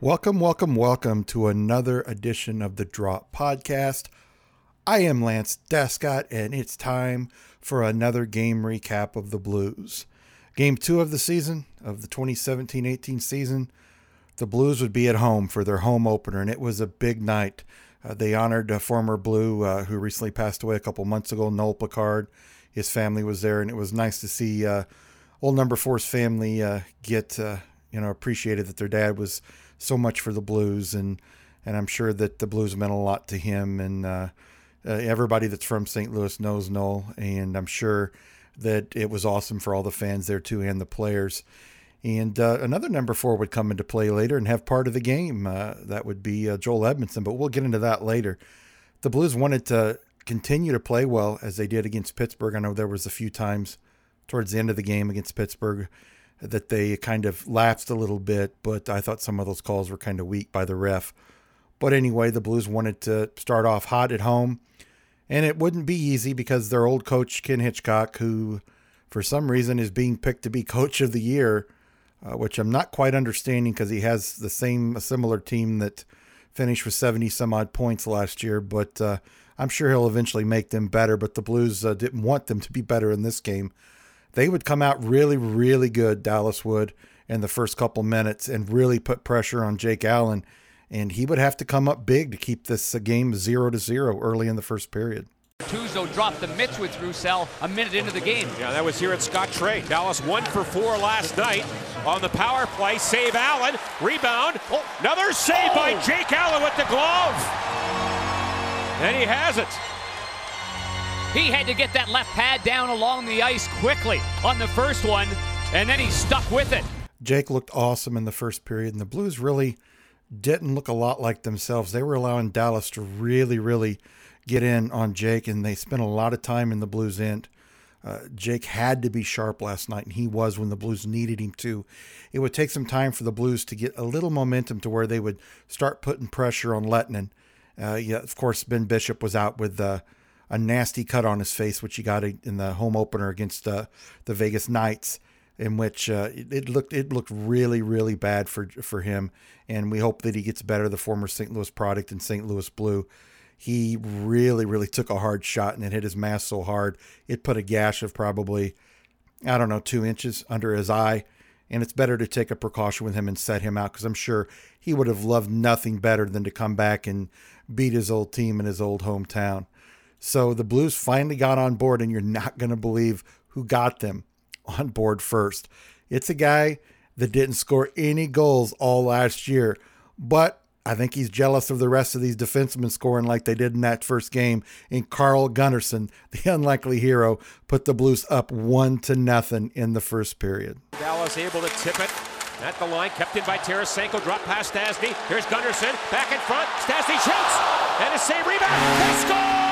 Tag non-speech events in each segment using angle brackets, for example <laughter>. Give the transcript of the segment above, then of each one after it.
Welcome, welcome, welcome to another edition of the Drop Podcast. I am Lance Descott, and it's time for another game recap of the Blues. Game two of the season, of the 2017 18 season, the Blues would be at home for their home opener, and it was a big night. Uh, they honored a former Blue uh, who recently passed away a couple months ago, Noel Picard. His family was there, and it was nice to see uh, old number four's family uh, get uh, you know appreciated that their dad was so much for the Blues, and and I'm sure that the Blues meant a lot to him and uh, uh, everybody that's from St. Louis knows Noel, and I'm sure that it was awesome for all the fans there too and the players. And uh, another number four would come into play later and have part of the game. Uh, that would be uh, Joel Edmundson, but we'll get into that later. The Blues wanted to continue to play well as they did against Pittsburgh. I know there was a few times towards the end of the game against Pittsburgh that they kind of lapsed a little bit, but I thought some of those calls were kind of weak by the ref. But anyway, the Blues wanted to start off hot at home and it wouldn't be easy because their old coach, Ken Hitchcock, who for some reason is being picked to be coach of the year, uh, which I'm not quite understanding because he has the same, a similar team that finished with 70 some odd points last year. But uh, I'm sure he'll eventually make them better. But the Blues uh, didn't want them to be better in this game. They would come out really, really good, Dallas would, in the first couple minutes and really put pressure on Jake Allen and he would have to come up big to keep this game zero to zero early in the first period. Tuzo dropped the mitts with Roussel a minute into the game. Yeah, that was here at Scottrade. Dallas one for four last night on the power play. Save Allen. Rebound. Oh, another save oh. by Jake Allen with the glove. And he has it. He had to get that left pad down along the ice quickly on the first one, and then he stuck with it. Jake looked awesome in the first period, and the Blues really didn't look a lot like themselves. They were allowing Dallas to really, really get in on Jake, and they spent a lot of time in the Blues end. Uh, Jake had to be sharp last night, and he was when the Blues needed him to. It would take some time for the Blues to get a little momentum to where they would start putting pressure on Lehtonen. Uh, yeah, of course, Ben Bishop was out with uh, a nasty cut on his face, which he got in the home opener against uh, the Vegas Knights in which uh, it, it, looked it looked really really bad for for him, and we hope that he gets better. The former St. Louis product and St. Louis Blue, he really really took a hard shot and it hit his mask so hard it put a gash of probably I don't know two inches under his eye, and it's better to take a precaution with him and set him out because I'm sure he would have loved nothing better than to come back and beat his old team in his old hometown. So the Blues finally got on board, and you're not going to believe who got them on board first. It's a guy that didn't score any goals all last year, but I think he's jealous of the rest of these defensemen scoring like they did in that first game. And Carl Gunnarsson, <laughs> the unlikely hero, put the Blues up one to nothing in the first period. Dallas able to tip it at the line, kept in by Tarasenko, dropped past Stastny. Here's Gunnarsson, back in front. Stastny shoots, and a save rebound. They score!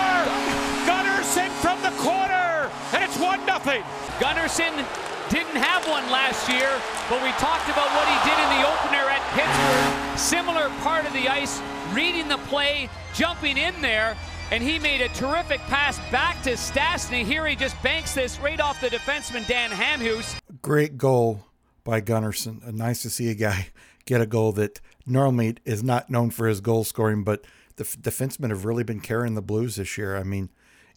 Nothing. Gunnarsson didn't have one last year, but we talked about what he did in the opener at Pittsburgh. Similar part of the ice, reading the play, jumping in there, and he made a terrific pass back to Stastny. Here he just banks this right off the defenseman Dan Hamhuis. Great goal by Gunnarsson. Uh, nice to see a guy <laughs> get a goal that normally is not known for his goal scoring, but the f- defensemen have really been carrying the Blues this year. I mean,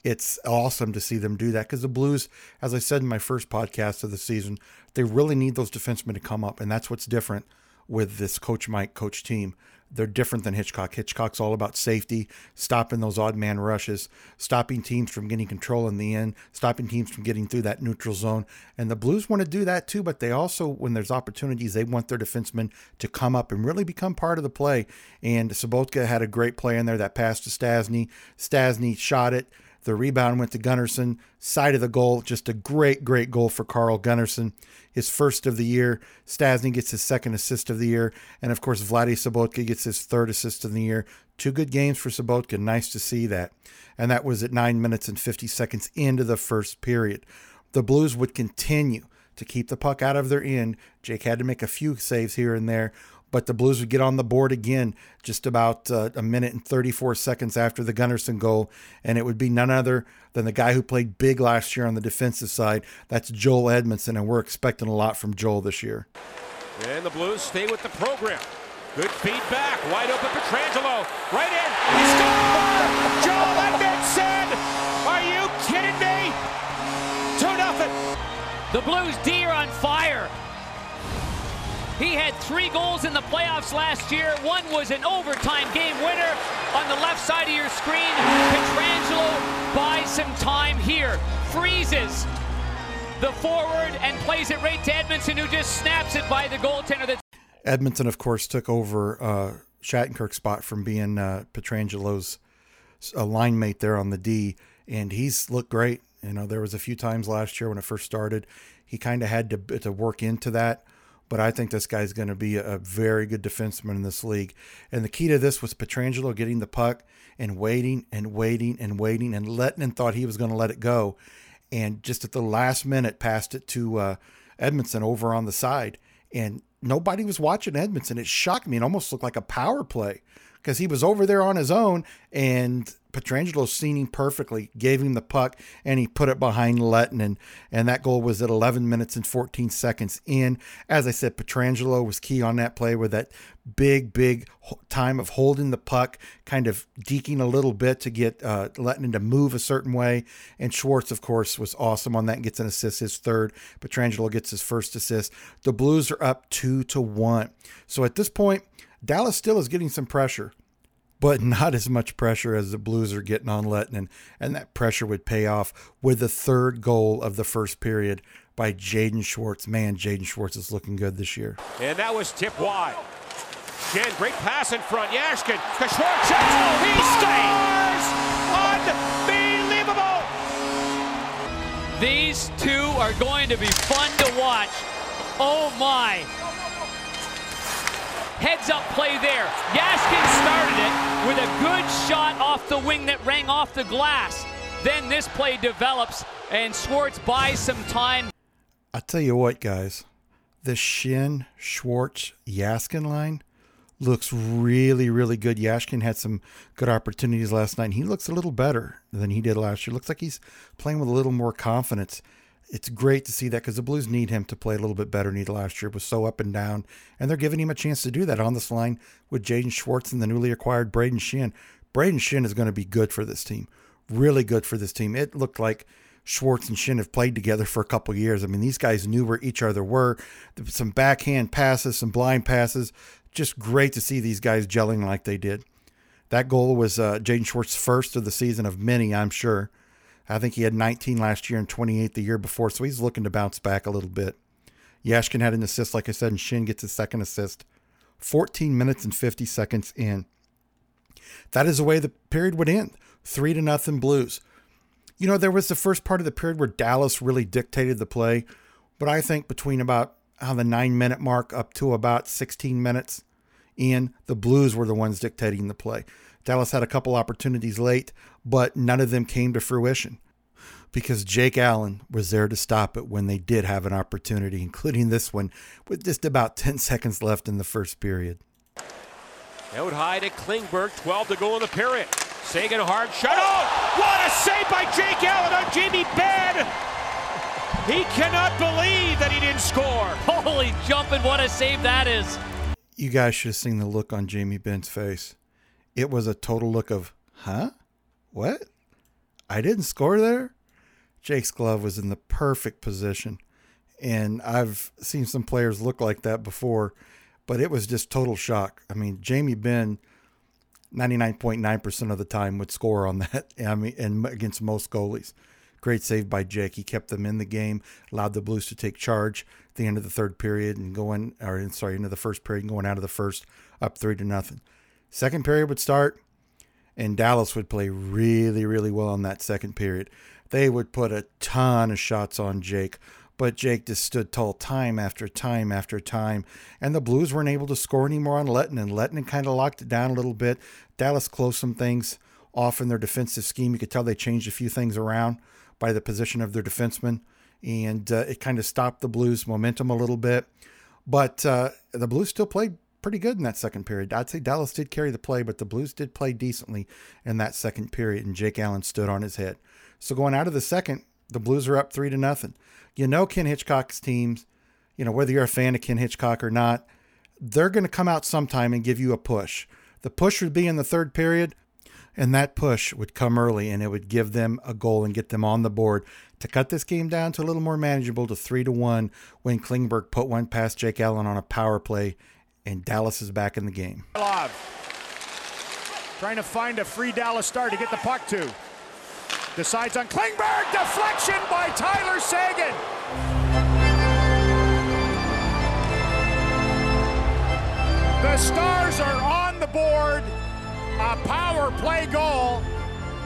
it's awesome to see them do that because the Blues, as I said in my first podcast of the season, they really need those defensemen to come up, and that's what's different with this Coach Mike coach team. They're different than Hitchcock. Hitchcock's all about safety, stopping those odd man rushes, stopping teams from getting control in the end, stopping teams from getting through that neutral zone. And the Blues want to do that too, but they also, when there's opportunities, they want their defensemen to come up and really become part of the play. And Sobotka had a great play in there that pass to Stastny. Stastny shot it The rebound went to Gunnarsson, side of the goal. Just a great, great goal for Carl Gunnarsson. His first of the year. Stastny gets his second assist of the year. And of course, Vladi Sobotka gets his third assist of the year. Two good games for Sobotka. Nice to see that. And that was at 9 minutes and 50 seconds into the first period. The Blues would continue to keep the puck out of their end. Jake had to make a few saves here and there, but the Blues would get on the board again just about uh, a minute and 34 seconds after the Gunnarsson goal, and it would be none other than the guy who played big last year on the defensive side. That's Joel Edmundson, and we're expecting a lot from Joel this year. And the Blues stay with the program. Good feedback, wide open Pietrangelo, right in, he scored! Joel Edmundson! Are you kidding me? 2 nothing. The Blues D are on fire. He had three goals in the playoffs last year. One was an overtime game winner on the left side of your screen. Pietrangelo buys some time here, freezes the forward and plays it right to Edmundson, who just snaps it by the goaltender. That's Edmundson, of course, took over uh, Shattenkirk's spot from being uh, Pietrangelo's uh, line mate there on the D, and he's looked great. You know, there was a few times last year when it first started, he kind of had to to work into that. But I think this guy's going to be a very good defenseman in this league. And the key to this was Pietrangelo getting the puck and waiting and waiting and waiting, and Lehtonen thought he was going to let it go, and just at the last minute passed it to uh, Edmundson over on the side, and nobody was watching Edmundson. It shocked me. It almost looked like a power play because he was over there on his own and Pietrangelo seen him perfectly, gave him the puck, and he put it behind Lehtonen. And and that goal was at 11 minutes and 14 seconds in. As I said, Pietrangelo was key on that play with that big, big time of holding the puck, kind of deking a little bit to get uh, Lehtonen to move a certain way. And Schwartz, of course, was awesome on that and gets an assist, his third. Pietrangelo gets his first assist. The Blues are up two to one. So at this point, Dallas still is getting some pressure but <laughs> not as much pressure as the Blues are getting on Lehtonen. And that pressure would pay off with the third goal of the first period by Jaden Schwartz. Man, Jaden Schwartz is looking good this year. And that was tip wide. Again, great pass in front. Jaskin to Schwartz. Oh, he scores! Unbelievable! These two are going to be fun to watch. Oh my! Heads up play there. Jaskin started it with a good shot off the wing that rang off the glass. Then this play develops and Schwartz buys some time. I tell you what, guys, the Schenn Schwartz Jaskin line looks really, really good. Jaskin had some good opportunities last night. And he looks a little better than he did last year. Looks like he's playing with a little more confidence it's great to see that because the Blues need him to play a little bit better did last year. Was so up and down, and they're giving him a chance to do that on this line with Jaden Schwartz and the newly acquired Braden Schenn. Braden Schenn is going to be good for this team, really good for this team. It looked like Schwartz and Schenn have played together for a couple years. I mean, these guys knew where each other were. Some backhand passes, some blind passes. Just great to see these guys gelling like they did. That goal was uh, Jaden Schwartz's first of the season of many, I'm sure. I think he had 19 last year and 28 the year before, so he's looking to bounce back a little bit. Jaskin had an assist, like I said, and Schenn gets his second assist. 14 minutes and 50 seconds in. That is the way the period would end. Three to nothing Blues. You know, there was the first part of the period where Dallas really dictated the play, but I think between about on the nine minute mark up to about 16 minutes in, the Blues were the ones dictating the play. Dallas had a couple opportunities late, but none of them came to fruition because Jake Allen was there to stop it when they did have an opportunity, including this one with just about 10 <laughs> seconds left in the first period. Out high to Klingberg, 12 to go in the period. Seguin hard shot. Oh, what a save by Jake Allen on Jamie Benn. He cannot believe that he didn't score. Holy jumping, what a save that is. You guys should have seen the look on Jamie Benn's face. It was a total look of, huh? What? I didn't score there? Jake's glove was in the perfect position. And I've seen some players look like that before, but it was just total shock. I mean, Jamie Benn, 99.9% of the time would score on that. <laughs> I mean, and against most goalies. Great save by Jake. He kept them in the game, allowed the Blues to take charge at the end of the third period and going, or sorry, into the first period and going out of the first up three to nothing. Second period would start, and Dallas would play really, really well in that second period. They would put a ton of shots on Jake, but Jake just stood tall time after time after time. And the Blues weren't able to score anymore on Lehtonen, and Lehtonen kind of locked it down a little bit. Dallas closed some things off in their defensive scheme. You could tell they changed a few things around by the position of their defensemen, and uh, it kind of stopped the Blues' momentum a little bit. But uh, the Blues still played pretty good in that second period. I'd say Dallas did carry the play, but the Blues did play decently in that second period, and Jake Allen stood on his head. So going out of the second, the Blues are up three to nothing. You know Ken Hitchcock's teams, you know, whether you're a fan of Ken Hitchcock or not, they're going to come out sometime and give you a push. The push would be in the third period, and that push would come early and it would give them a goal and get them on the board to cut this game down to a little more manageable to three to one when Klingberg put one past Jake Allen on a power play and Dallas is back in the game. Trying to find a free Dallas star to get the puck to. Decides on Klingberg. Deflection by Tyler Seguin. The Stars are on the board. A power play goal.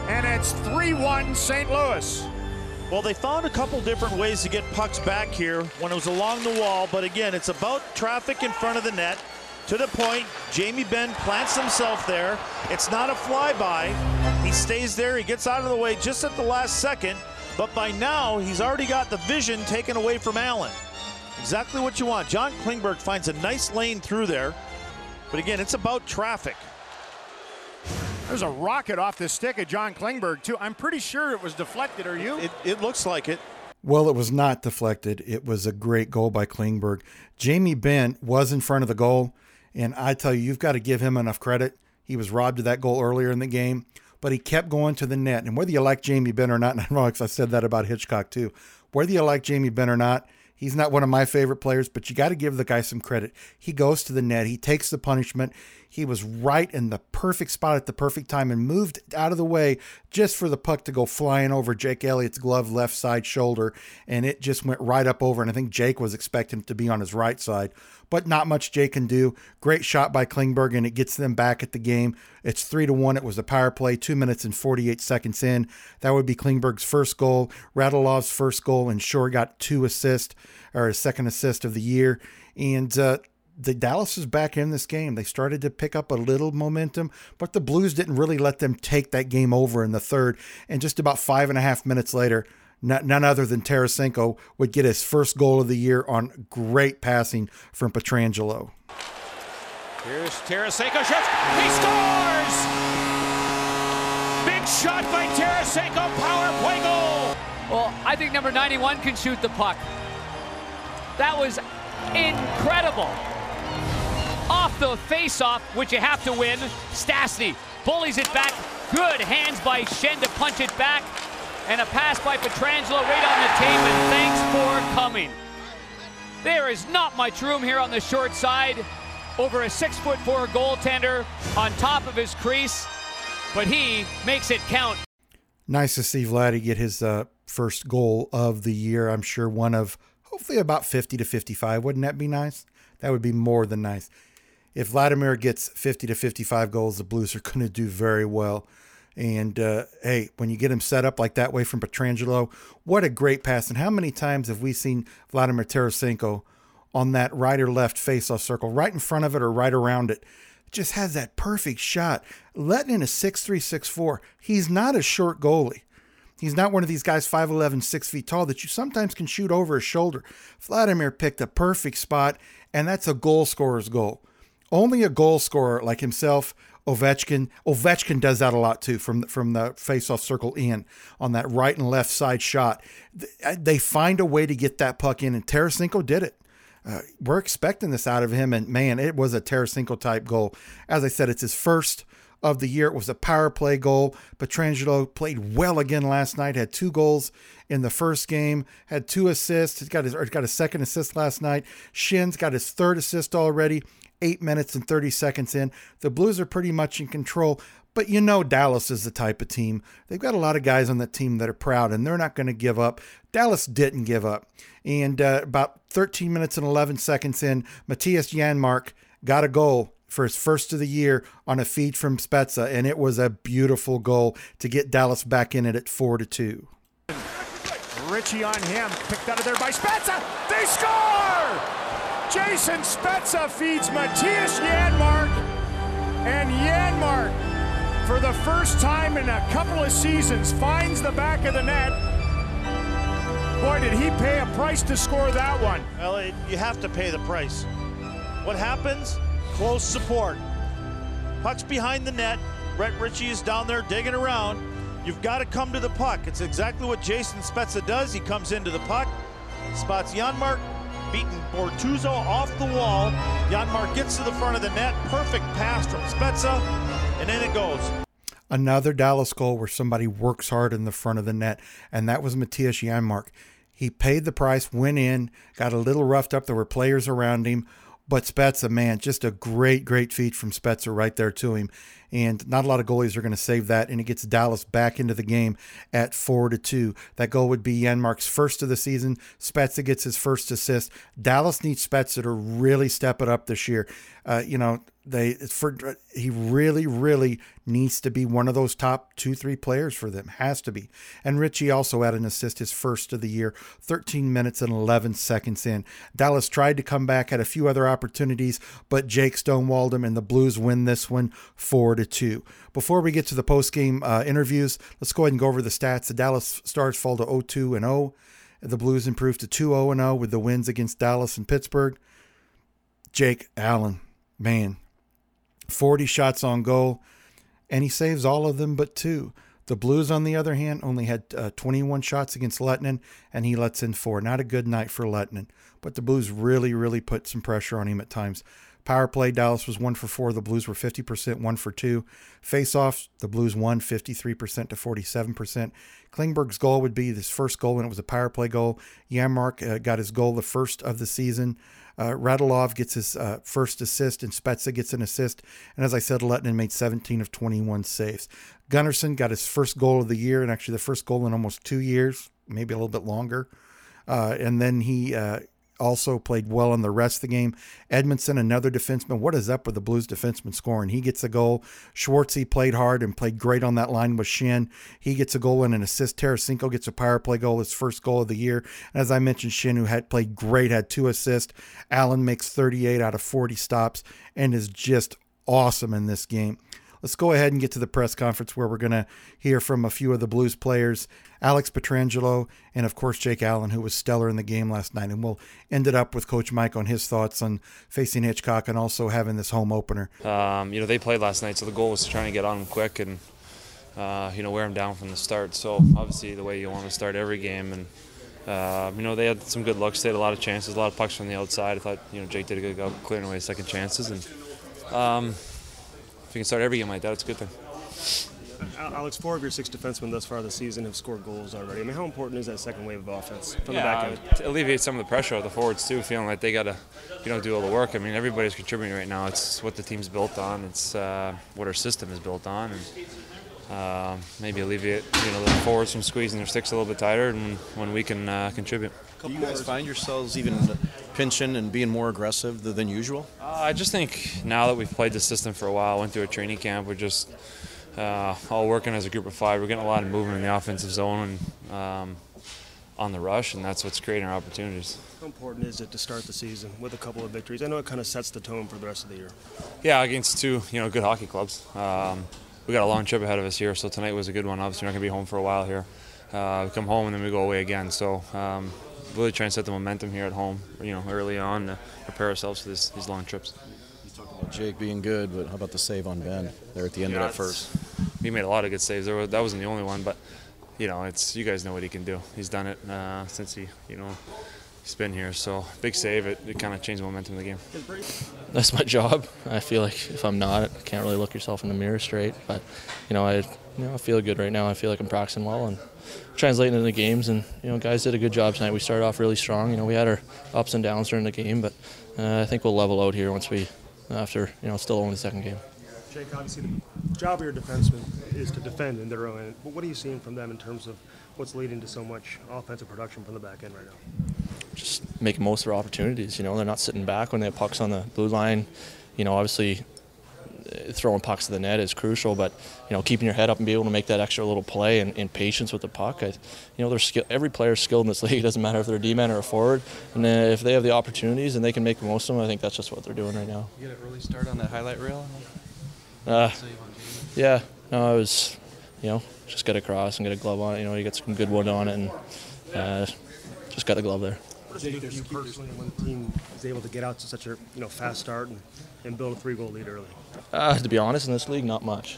And it's 3 1 St. Louis. Well, they found a couple different ways to get pucks back here when it was along the wall, but again, it's about traffic in front of the net. To the point, Jamie Benn plants himself there. It's not a flyby. He stays there. He gets out of the way just at the last second. But by now, he's already got the vision taken away from Allen. Exactly what you want. John Klingberg finds a nice lane through there. But again, it's about traffic. There's a rocket off the stick of John Klingberg, too. I'm pretty sure it was deflected. Are you? It, it looks like it. Well, it was not deflected. It was a great goal by Klingberg. Jamie Benn was in front of the goal. And I tell you, you've got to give him enough credit. He was robbed of that goal earlier in the game, but he kept going to the net. And whether you like Jamie Benn or not, <laughs> and I I said that about Hitchcock too, whether you like Jamie Benn or not, he's not one of my favorite players, but you got to give the guy some credit. He goes to the net, he takes the punishment. He was right in the perfect spot at the perfect time and moved out of the way just for the puck to go flying over Jake Elliott's glove left side shoulder. And it just went right up over. And I think Jake was expecting it to be on his right side but not much Jake can do. Great shot by Klingberg, and it gets them back at the game. It's three to one. It was a power play, two minutes and 48 seconds in. That would be Klingberg's first goal, Radulov's first goal, and Shore got two assists or a second assist of the year. And uh, the Dallas is back in this game. They started to pick up a little momentum, but the Blues didn't really let them take that game over in the third. And just about five and a half minutes later, none other than Tarasenko would get his first goal of the year on great passing from Pietrangelo. Here's Tarasenko shoots. He scores! Big shot by Tarasenko, power play goal. Well, I think number 91 can shoot the puck. That was incredible. Off the face-off, which you have to win, Stastny bullies it back. Good hands by Schenn to punch it back and a pass by Pietrangelo right on the tape, and thanks for coming. There is not much room here on the short side. Over a six foot four goaltender on top of his crease, but he makes it count. Nice to see Vladdy get his uh, first goal of the year. I'm sure one of hopefully about 50 to 55. Wouldn't that be nice? That would be more than nice. If Vladimir gets 50 to 55 goals, the Blues are going to do very well. And uh, hey, when you get him set up like that way from Pietrangelo, what a great pass! And how many times have we seen Vladimir Tarasenko on that right or left face-off circle, right in front of it or right around it? Just has that perfect shot, letting in a six-three-six-four. He's not a short goalie. He's not one of these guys 5'11, 6 feet tall that you sometimes can shoot over his shoulder. Vladimir picked a perfect spot, and that's a goal scorer's goal. Only a goal scorer like himself Ovechkin. Ovechkin does that a lot too from from the faceoff circle in on that right and left side shot. They find a way to get that puck in, and Tarasenko did it. Uh, we're expecting this out of him, and man, it was a Tarasenko type goal. As I said, it's his first of the year. It was a power play goal. Pietrangelo played well again last night. Had two goals in the first game. Had two assists. He's got his got a second assist last night. Schenn's got his third assist already eight minutes and 30 seconds in. The Blues are pretty much in control, but you know Dallas is the type of team. They've got a lot of guys on that team that are proud, and they're not going to give up. Dallas didn't give up. And uh, about 13 minutes and 11 seconds in, Mattias Janmark got a goal for his first of the year on a feed from Spezza, and it was a beautiful goal to get Dallas back in it at four to two. Ritchie on him, picked out of there by Spezza. They score! Jason Spezza feeds Mattias Janmark, and Janmark, for the first time in a couple of seasons, finds the back of the net. Boy, did he pay a price to score that one. Well, it, you have to pay the price. What happens? Close support. Puck's behind the net. Brett Ritchie is down there digging around. You've got to come to the puck. It's exactly what Jason Spezza does. He comes into the puck, spots Janmark, beating Bortuzzo off the wall. Janmark gets to the front of the net. Perfect pass from Spezza, and in it goes. Another Dallas goal where somebody works hard in the front of the net, and that was Mattias Janmark. He paid the price, went in, got a little roughed up. There were players around him, but Spezza, man, just a great, great feat from Spezza right there to him. And not a lot of goalies are going to save that. And it gets Dallas back into the game at four to two. That goal would be Janmark's first of the season. Spezza gets his first assist. Dallas needs Spezza to really step it up this year. Uh, you know, they for he really really needs to be one of those top two three players for them has to be. And ritchie also had an assist his first of the year 13 minutes and 11 seconds in. Dallas tried to come back had a few other opportunities but jake stonewalled him and the blues win this one four to two. Before we get to the post game uh, interviews let's go ahead and go over the stats. The dallas stars fall to 0-2 and 0 the blues improved to 2-0 and 0 with the wins against dallas and pittsburgh. Jake allen man 40 shots on goal, and he saves all of them but two. The Blues, on the other hand, only had uh, 21 shots against Lehtonen, and he lets in four. Not a good night for Lehtonen, but the Blues really, really put some pressure on him at times. Power play, Dallas was one for four. The Blues were 50%, one for two. Face offs, the Blues won 53% to 47%. Klingberg's goal would be his first goal, and it was a power play goal. Janmark uh, got his goal the first of the season. Uh, Radulov gets his uh, first assist, and Spezza gets an assist. And as I said, Lehtonen made 17 of 21 saves. Gunnarsson got his first goal of the year, and actually the first goal in almost two years, maybe a little bit longer. Uh, and then he uh, also played well in the rest of the game. Edmundson, another defenseman. What is up with the Blues defenseman scoring? He gets a goal. Schwartzy played hard and played great on that line with Schenn. He gets a goal and an assist. Tarasenko gets a power play goal, his first goal of the year. And as I mentioned, Schenn, who had played great, had two assists. Allen makes 38 out of 40 stops and is just awesome in this game. Let's go ahead and get to the press conference where we're going to hear from a few of the Blues players, Alex Pietrangelo, and of course Jake Allen, who was stellar in the game last night. And we'll end it up with Coach Mike on his thoughts on facing Hitchcock and also having this home opener. Um, you know, they played last night, so the goal was to try and get on them quick and, uh, you know, wear them down from the start. So obviously the way you want to start every game and. Uh, you know, they had some good looks. They had a lot of chances, a lot of pucks from the outside. I thought, you know, Jake did a good job clearing away second chances. And um, if you can start every game like that, it's a good thing. Alex, four of your six defensemen thus far this season have scored goals already. I mean, how important is that second wave of offense from yeah, the back end? To alleviate some of the pressure of the forwards too, feeling like they got to, you know, do all the work. I mean, everybody's contributing right now. It's what the team's built on. It's uh, what our system is built on, and uh, maybe alleviate, you know, the forwards from squeezing their sticks a little bit tighter, and when we can uh, contribute. Do you guys find yourselves even pinching and being more aggressive than usual? Uh, I just think now that we've played the system for a while, went through a training camp, we're just uh, all working as a group of five. We're getting a lot of movement in the offensive zone and um, on the rush, and that's what's creating our opportunities. How important is it to start the season with a couple of victories? I know it kind of sets the tone for the rest of the year. Yeah, against two, you know, good hockey clubs. Um, we got a long trip ahead of us here, so tonight was a good one. Obviously, we're not going to be home for a while here. Uh, we come home and then we go away again. So um, really try and set the momentum here at home, you know, early on to prepare ourselves for this, these long trips. You talked about Jake being good, but how about the save on Benn there at the end yeah, of that first? He made a lot of good saves. There was, that wasn't the only one, but you know, it's you guys know what he can do. He's done it uh, since he, you know, he's been here. So big save. It, it kind of changed the momentum of the game. That's my job. I feel like if I'm not, I can't really look yourself in the mirror straight. But you know, I, you know, I feel good right now. I feel like I'm practicing well and translating into the games. And you know, guys did a good job tonight. We started off really strong. You know, we had our ups and downs during the game, but uh, I think we'll level out here once we, after you know, still only the second game. Jake, obviously the job of your defenseman is to defend in their own end. But what are you seeing from them in terms of what's leading to so much offensive production from the back end right now? Just making most of their opportunities. You know, they're not sitting back when they have pucks on the blue line. You know, obviously throwing pucks to the net is crucial, but you know, keeping your head up and be able to make that extra little play and, and patience with the puck. I, you know, there's skill, every player's skilled in this <laughs> league. It doesn't matter if they're a D-man or a forward, and if they have the opportunities and they can make the most of them, I think that's just what they're doing right now. You get an early start on that highlight reel. Uh, yeah, no, I was, you know, just get across and get a glove on it. You know, you get some good wood on it, and uh, just got the glove there. What does it do for you personally when the team is able to get out to such a you know fast start and, and build a three-goal lead early? Uh, to be honest, in this league, not much.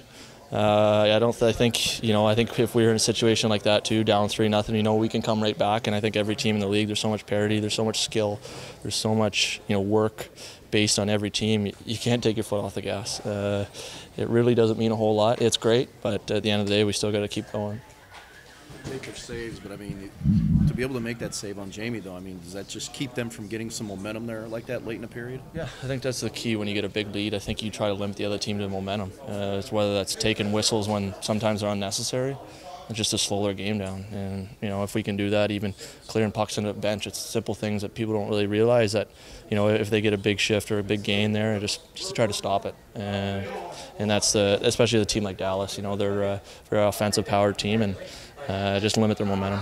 Uh, I don't. Th- I think you know. I think if we were in a situation like that too, down three nothing, you know, we can come right back. And I think every team in the league, there's so much parity, there's so much skill, there's so much you know work based on every team. You can't take your foot off the gas. Uh, it really doesn't mean a whole lot. It's great, but at the end of the day, we still got to keep going. Make your saves, but I mean, to be able to make that save on Jamie, though, I mean, does that just keep them from getting some momentum there like that late in the period? Yeah, I think that's the key when you get a big lead. I think you try to limit the other team to momentum. Uh, it's whether that's taking whistles when sometimes they're unnecessary, just to slow their game down. And you know, if we can do that, even clearing pucks into the bench, it's simple things that people don't really realize. That you know, if they get a big shift or a big gain there, just just to try to stop it. And and that's the especially the team like Dallas. You know, they're a very offensive powered team and uh, just limit their momentum.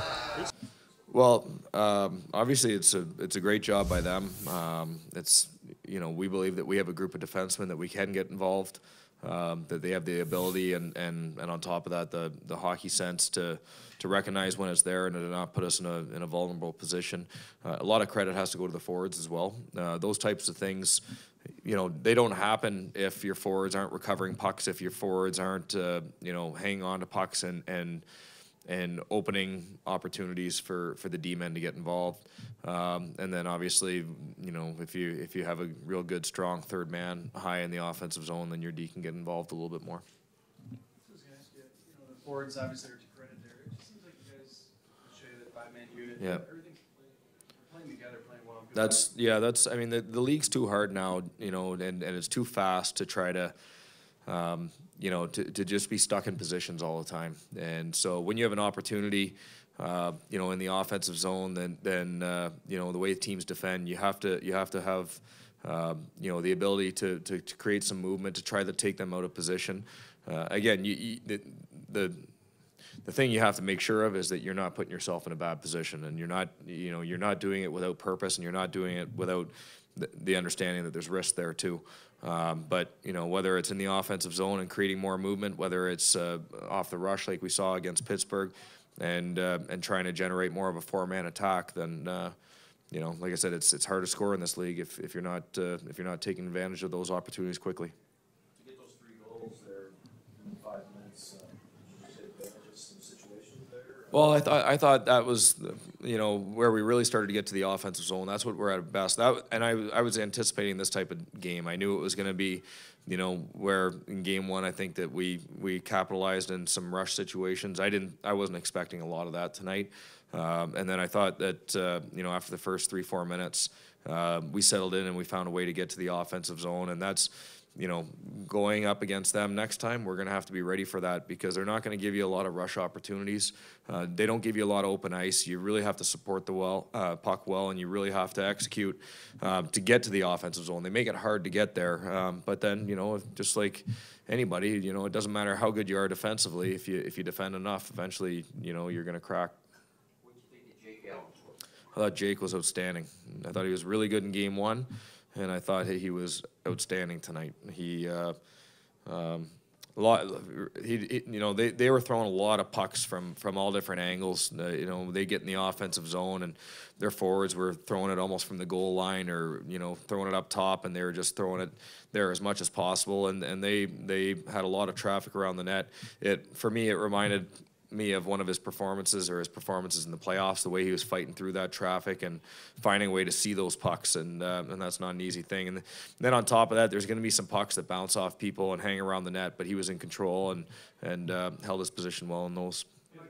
Well, um, obviously it's a it's a great job by them. Um, it's you know we believe that we have a group of defensemen that we can get involved, um, that they have the ability and, and, and on top of that the the hockey sense to to recognize when it's there and to not put us in a in a vulnerable position. Uh, a lot of credit has to go to the forwards as well. Uh, those types of things. You know they don't happen if your forwards aren't recovering pucks, if your forwards aren't uh, you know hanging on to pucks and and and opening opportunities for, for the D men to get involved. Um, and then obviously, you know, if you if you have a real good, strong third man high in the offensive zone, then your D can get involved a little bit more. the forwards obviously are to credit there. It just seems like you guys show that five-man unit. Yeah. Everything's playing together, playing well. That's yeah. That's I mean the, the league's too hard now, you know, and, and it's too fast to try to, um, you know, to, to just be stuck in positions all the time. And so when you have an opportunity, uh, you know, in the offensive zone, then then uh, you know the way teams defend, you have to you have to have. Um, you know the ability to, to, to create some movement to try to take them out of position. Uh, again, you, you, the, the the thing you have to make sure of is that you're not putting yourself in a bad position and you're not you know you're not doing it without purpose and you're not doing it without the, the understanding that there's risk there too um, but you know whether it's in the offensive zone and creating more movement whether it's uh, off the rush like we saw against Pittsburgh and uh, and trying to generate more of a four man attack then uh, you know like I said it's it's hard to score in this league if, if you're not uh, if you're not taking advantage of those opportunities quickly To get those three goals there in five minutes, uh, did you take advantage of some situations there? Well, I thought I thought that was the- you know where we really started to get to the offensive zone. That's what we're at best. That and I I was anticipating this type of game. I knew it was going to be, you know, where in game one I think that we we capitalized in some rush situations. I didn't I wasn't expecting a lot of that tonight. Um, and then I thought that uh, you know after the first three four minutes uh, we settled in and we found a way to get to the offensive zone and that's you know, going up against them next time, we're going to have to be ready for that because they're not going to give you a lot of rush opportunities. Uh, they don't give you a lot of open ice. You really have to support the well uh, puck well, and you really have to execute um, to get to the offensive zone. They make it hard to get there, um, but then you know, just like anybody, you know, it doesn't matter how good you are defensively. If you if you defend enough, eventually, you know, you're going to crack. I thought Jake was outstanding. I thought he was really good in game one, and I thought he was outstanding tonight. He, uh, um, a lot, he, he- you know, they, they were throwing a lot of pucks from, from all different angles. Uh, you know, they get in the offensive zone, and their forwards were throwing it almost from the goal line, or you know, throwing it up top, and they were just throwing it there as much as possible. And and they they had a lot of traffic around the net. It for me, it reminded me of one of his performances or his performances in the playoffs, the way he was fighting through that traffic and finding a way to see those pucks, and uh, and that's not an easy thing. And then on top of that, there's going to be some pucks that bounce off people and hang around the net, but he was in control and and uh, held his position well in those. Did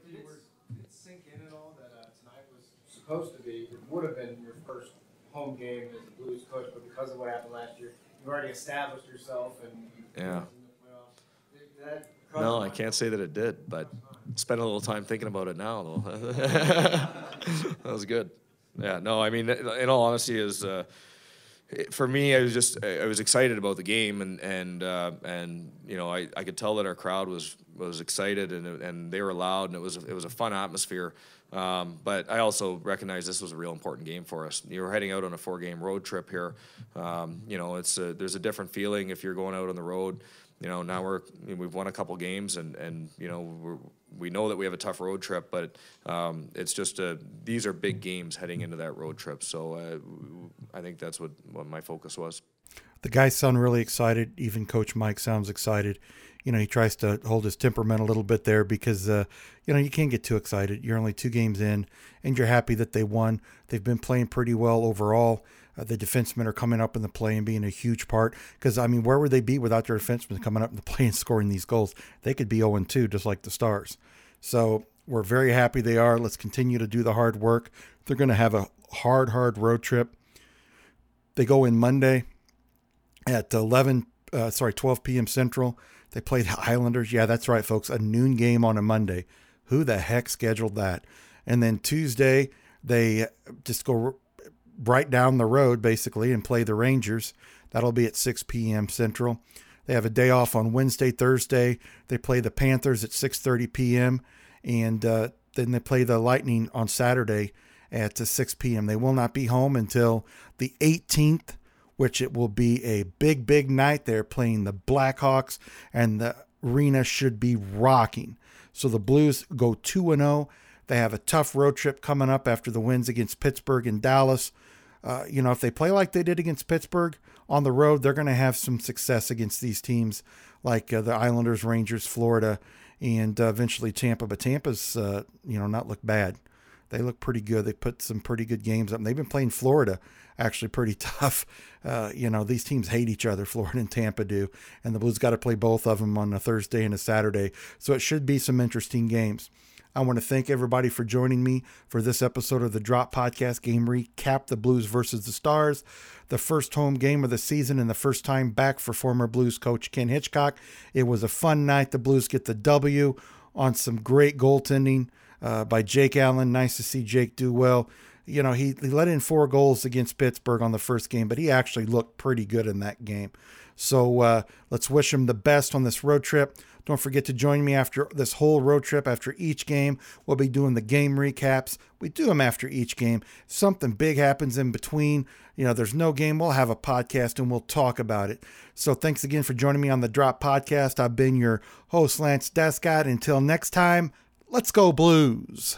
it sink in at all that uh, tonight was supposed to be, it would have been your first home game as a Blues coach, but because of what happened last year, you've already established yourself and Yeah. in the playoffs. Did that No, I can't say that it did, but spent a little time thinking about it now, though. <laughs> that was good. Yeah, no, I mean, in all honesty, is uh, for me, I was just I was excited about the game, and and uh, and you know I, I could tell that our crowd was was excited, and and they were loud, and it was it was a fun atmosphere. Um, but I also recognize this was a real important game for us. You're heading out on a four-game road trip here. Um, you know, it's a, there's a different feeling if you're going out on the road. You know, now we're we've won a couple games, and and you know we know that we have a tough road trip, but um, it's just a, these are big games heading into that road trip. So uh, I think that's what, what my focus was. The guys sound really excited. Even Coach Mike sounds excited. You know, he tries to hold his temperament a little bit there because, uh, you know, you can't get too excited. You're only two games in, and you're happy that they won. They've been playing pretty well overall. Uh, the defensemen are coming up in the play and being a huge part. Because, I mean, where would they be without their defensemen coming up in the <laughs> play and scoring these goals? They could be 0 2, just like the Stars. So we're very happy they are. Let's continue to do the hard work. They're going to have a hard, hard road trip. They go in Monday at 11, uh, sorry, 12 p.m. Central. They play the Islanders. Yeah, that's right, folks. A noon game on a Monday. Who the heck scheduled that? And then Tuesday, they just go right down the road basically and play the Rangers. That'll be at 6 p.m. Central. They have a day off on Wednesday, Thursday. They play the Panthers at 6:30 p.m. and uh, then they play the Lightning on Saturday at 6 p.m. They will not be home until the 18th, which it will be a big, big night. They're playing the Blackhawks, and the arena should be rocking. So the Blues go 2 0. They have a tough road trip coming up after the wins against Pittsburgh and Dallas. Uh, you know, if they play like they did against Pittsburgh on the road, they're going to have some success against these teams like uh, the Islanders, Rangers, Florida, and uh, eventually Tampa. But Tampa's, uh, you know, not look bad. They look pretty good. They put some pretty good games up. And they've been playing Florida actually pretty <laughs> tough. Uh, you know, these teams hate each other, Florida and Tampa do. And the Blues got to play both of them on a Thursday and a Saturday. So it should be some interesting games. I want to thank everybody for joining me for this episode of the Drop Podcast Game Recap The Blues versus the Stars, the first home game of the season and the first time back for former Blues coach Ken Hitchcock. It was a fun night. The Blues get the W on some great goaltending uh, by Jake Allen. Nice to see Jake do well. You know, he, he let in four goals against Pittsburgh on the first game, but he actually looked pretty good in that game. So uh, let's wish him the best on this road trip. Don't forget to join me after this whole road trip. After each game, we'll be doing the game recaps. We do them after each game. Something big happens in between. You know, there's no game. We'll have a podcast and we'll talk about it. So thanks again for joining me on the Drop Podcast. I've been your host, Lance Descott. Until next time, let's go Blues.